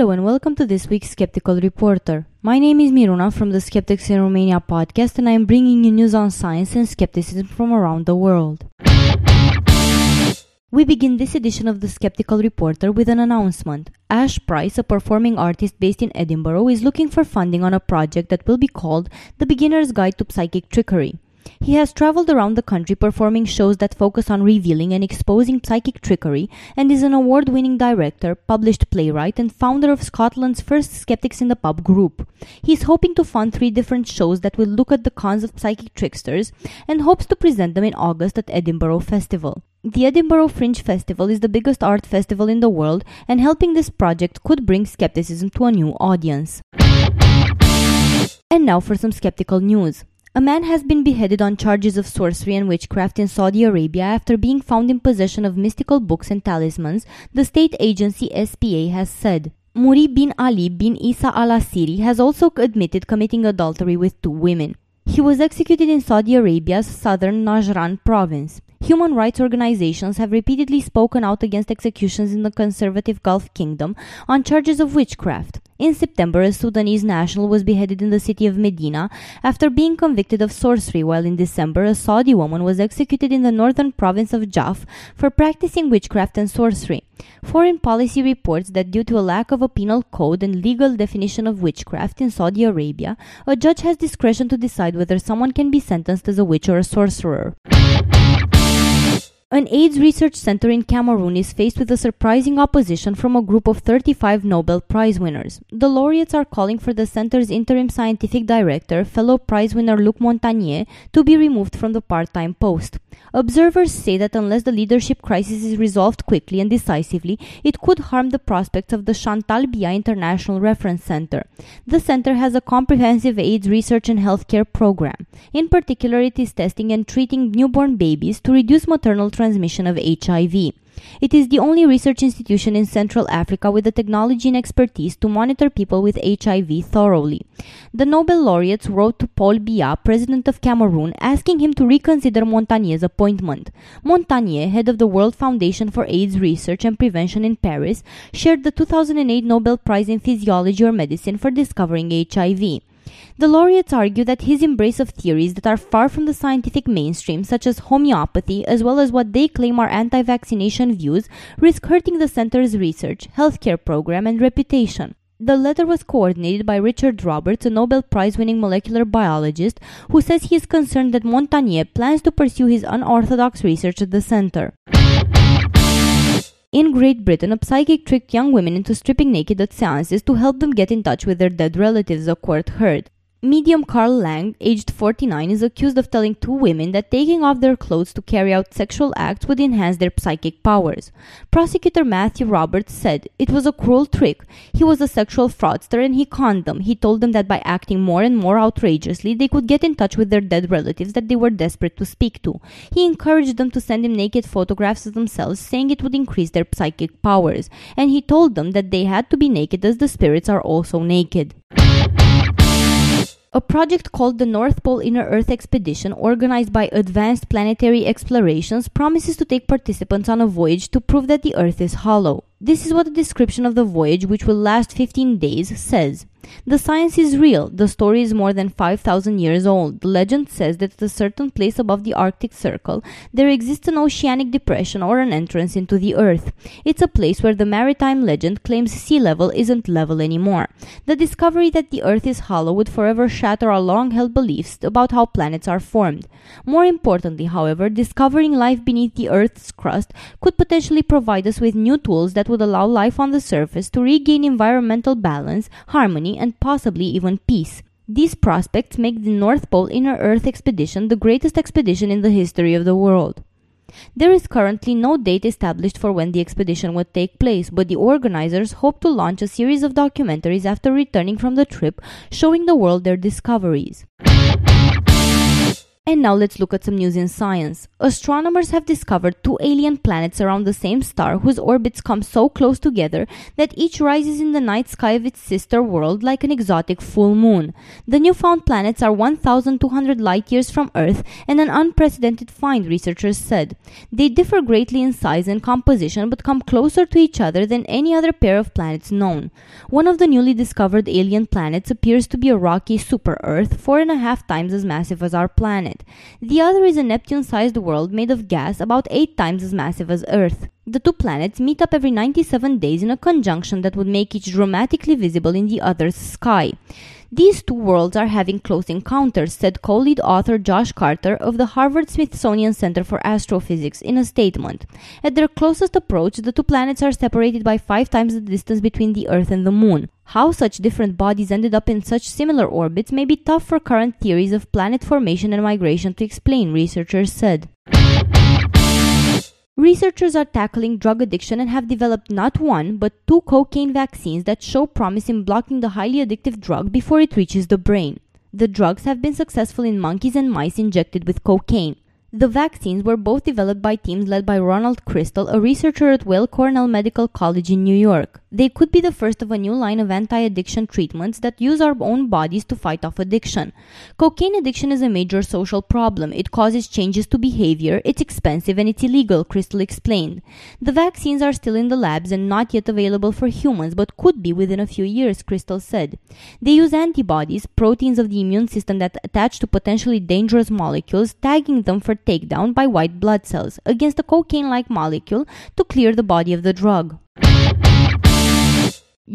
Hello and welcome to this week's Skeptical Reporter. My name is Miruna from the Skeptics in Romania podcast and I am bringing you news on science and skepticism from around the world. We begin this edition of the Skeptical Reporter with an announcement. Ash Pryce, a performing artist based in Edinburgh, is looking for funding on a project that will be called The Beginner's Guide to Psychic Trickery. He has traveled around the country performing shows that focus on revealing and exposing psychic trickery and is an award winning director, published playwright, and founder of Scotland's first Skeptics in the Pub group. He is hoping to fund three different shows that will look at the cons of psychic tricksters and hopes to present them in August at Edinburgh Festival. The Edinburgh Fringe Festival is the biggest art festival in the world, and helping this project could bring skepticism to a new audience. And now for some skeptical news. A man has been beheaded on charges of sorcery and witchcraft in Saudi Arabia after being found in possession of mystical books and talismans, the state agency SPA has said. Muri bin Ali bin Isa al Asiri has also admitted committing adultery with two women. He was executed in Saudi Arabia's southern Najran province. Human rights organizations have repeatedly spoken out against executions in the conservative Gulf Kingdom on charges of witchcraft. In September, a Sudanese national was beheaded in the city of Medina after being convicted of sorcery, while in December, a Saudi woman was executed in the northern province of Jawf for practicing witchcraft and sorcery. Foreign policy reports that due to a lack of a penal code and legal definition of witchcraft in Saudi Arabia, a judge has discretion to decide whether someone can be sentenced as a witch or a sorcerer. An AIDS research center in Cameroon is faced with a surprising opposition from a group of 35 Nobel Prize winners. The laureates are calling for the center's interim scientific director, fellow prize winner Luc Montagnier, to be removed from the part time post. Observers say that unless the leadership crisis is resolved quickly and decisively, it could harm the prospects of the Chantal Biya International Reference Center. The center has a comprehensive AIDS research and healthcare program. In particular, it is testing and treating newborn babies to reduce maternal transmission of HIV. It is the only research institution in Central Africa with the technology and expertise to monitor people with HIV thoroughly. The Nobel laureates wrote to Paul Biya, president of Cameroon, asking him to reconsider Montagnier's appointment. Montagnier, head of the World Foundation for AIDS Research and Prevention in Paris, shared the 2008 Nobel Prize in Physiology or Medicine for discovering HIV. The laureates argue that his embrace of theories that are far from the scientific mainstream, such as homeopathy, as well as what they claim are anti vaccination views, risk hurting the center's research, healthcare program, and reputation. The letter was coordinated by Richard Roberts, a Nobel Prize winning molecular biologist, who says he is concerned that Montagnier plans to pursue his unorthodox research at the center. In Great Britain, a psychic tricked young women into stripping naked at seances to help them get in touch with their dead relatives, a court heard. Medium Carl Lang, aged 49, is accused of telling two women that taking off their clothes to carry out sexual acts would enhance their psychic powers. Prosecutor Matthew Roberts said it was a cruel trick. He was a sexual fraudster and he conned them. He told them that by acting more and more outrageously, they could get in touch with their dead relatives that they were desperate to speak to. He encouraged them to send him naked photographs of themselves, saying it would increase their psychic powers. And he told them that they had to be naked as the spirits are also naked. A project called the North Pole Inner Earth Expedition, organized by Advanced Planetary Explorations, promises to take participants on a voyage to prove that the Earth is hollow. This is what the description of the voyage, which will last 15 days, says. The science is real. The story is more than 5,000 years old. The legend says that at a certain place above the Arctic Circle, there exists an oceanic depression or an entrance into the Earth. It's a place where the maritime legend claims sea level isn't level anymore. The discovery that the Earth is hollow would forever shatter our long held beliefs about how planets are formed. More importantly, however, discovering life beneath the Earth's crust could potentially provide us with new tools that would allow life on the surface to regain environmental balance, harmony, and possibly even peace. These prospects make the North Pole Inner Earth expedition the greatest expedition in the history of the world. There is currently no date established for when the expedition would take place, but the organizers hope to launch a series of documentaries after returning from the trip showing the world their discoveries. And now let's look at some news in science. Astronomers have discovered two alien planets around the same star whose orbits come so close together that each rises in the night sky of its sister world like an exotic full moon. The newfound planets are 1,200 light years from Earth and an unprecedented find, researchers said. They differ greatly in size and composition but come closer to each other than any other pair of planets known. One of the newly discovered alien planets appears to be a rocky super Earth, four and a half times as massive as our planet. The other is a Neptune sized world made of gas about 8 times as massive as Earth. The two planets meet up every 97 days in a conjunction that would make each dramatically visible in the other's sky. These two worlds are having close encounters, said co lead author Josh Carter of the Harvard Smithsonian Center for Astrophysics in a statement. At their closest approach, the two planets are separated by five times the distance between the Earth and the Moon. How such different bodies ended up in such similar orbits may be tough for current theories of planet formation and migration to explain, researchers said. Researchers are tackling drug addiction and have developed not one, but two cocaine vaccines that show promise in blocking the highly addictive drug before it reaches the brain. The drugs have been successful in monkeys and mice injected with cocaine. The vaccines were both developed by teams led by Ronald Crystal, a researcher at Weill Cornell Medical College in New York. They could be the first of a new line of anti addiction treatments that use our own bodies to fight off addiction. Cocaine addiction is a major social problem. It causes changes to behavior, it's expensive, and it's illegal, Crystal explained. The vaccines are still in the labs and not yet available for humans, but could be within a few years, Crystal said. They use antibodies, proteins of the immune system that attach to potentially dangerous molecules, tagging them for takedown by white blood cells against a cocaine like molecule to clear the body of the drug.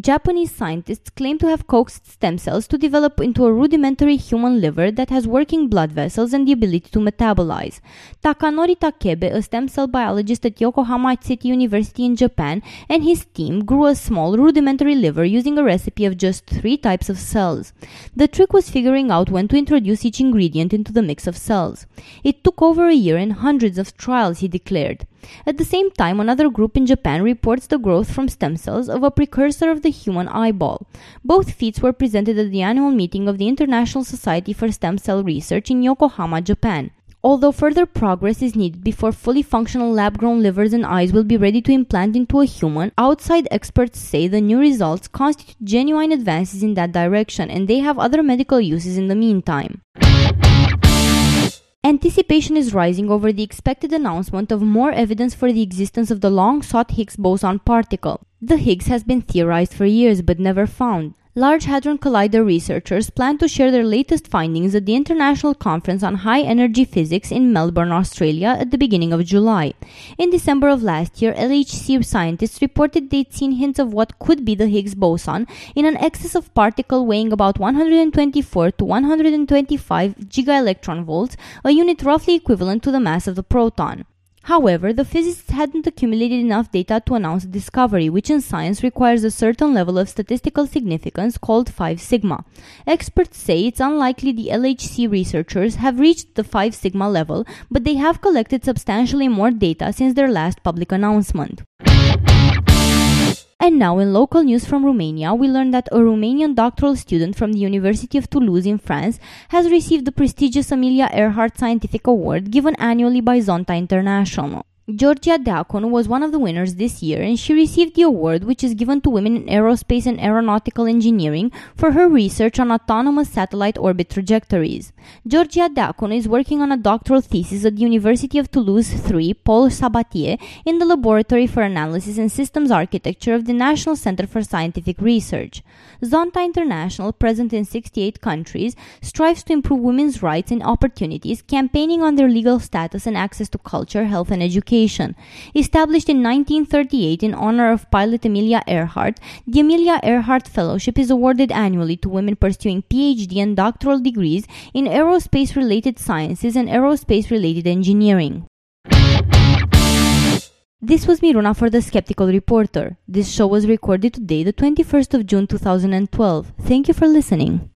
Japanese scientists claim to have coaxed stem cells to develop into a rudimentary human liver that has working blood vessels and the ability to metabolize. Takanori Takebe, a stem cell biologist at Yokohama City University in Japan, and his team grew a small rudimentary liver using a recipe of just three types of cells. The trick was figuring out when to introduce each ingredient into the mix of cells. It took over a year and hundreds of trials, he declared. At the same time, another group in Japan reports the growth from stem cells of a precursor of the human eyeball. Both feats were presented at the annual meeting of the International Society for Stem Cell Research in Yokohama, Japan. Although further progress is needed before fully functional lab grown livers and eyes will be ready to implant into a human, outside experts say the new results constitute genuine advances in that direction and they have other medical uses in the meantime. Anticipation is rising over the expected announcement of more evidence for the existence of the long sought Higgs boson particle. The Higgs has been theorized for years but never found. Large Hadron Collider researchers plan to share their latest findings at the International Conference on High Energy Physics in Melbourne, Australia at the beginning of July. In December of last year, LHC scientists reported they'd seen hints of what could be the Higgs boson in an excess of particle weighing about 124 to 125 gigaelectron volts, a unit roughly equivalent to the mass of the proton. However, the physicists hadn't accumulated enough data to announce a discovery, which in science requires a certain level of statistical significance called 5 sigma. Experts say it's unlikely the LHC researchers have reached the 5 sigma level, but they have collected substantially more data since their last public announcement. And now, in local news from Romania, we learn that a Romanian doctoral student from the University of Toulouse in France has received the prestigious Amelia Earhart Scientific Award given annually by Zonta International. Georgia Deaconu was one of the winners this year and she received the award which is given to women in aerospace and aeronautical engineering for her research on autonomous satellite orbit trajectories. Georgia Deaconu is working on a doctoral thesis at the University of Toulouse 3 Paul Sabatier in the Laboratory for Analysis and Systems Architecture of the National Center for Scientific Research. Zonta International, present in 68 countries, strives to improve women's rights and opportunities, campaigning on their legal status and access to culture, health and education Education. Established in 1938 in honor of pilot Amelia Earhart, the Amelia Earhart Fellowship is awarded annually to women pursuing PhD and doctoral degrees in aerospace related sciences and aerospace related engineering. This was Miruna for the Skeptical Reporter. This show was recorded today, the 21st of June 2012. Thank you for listening.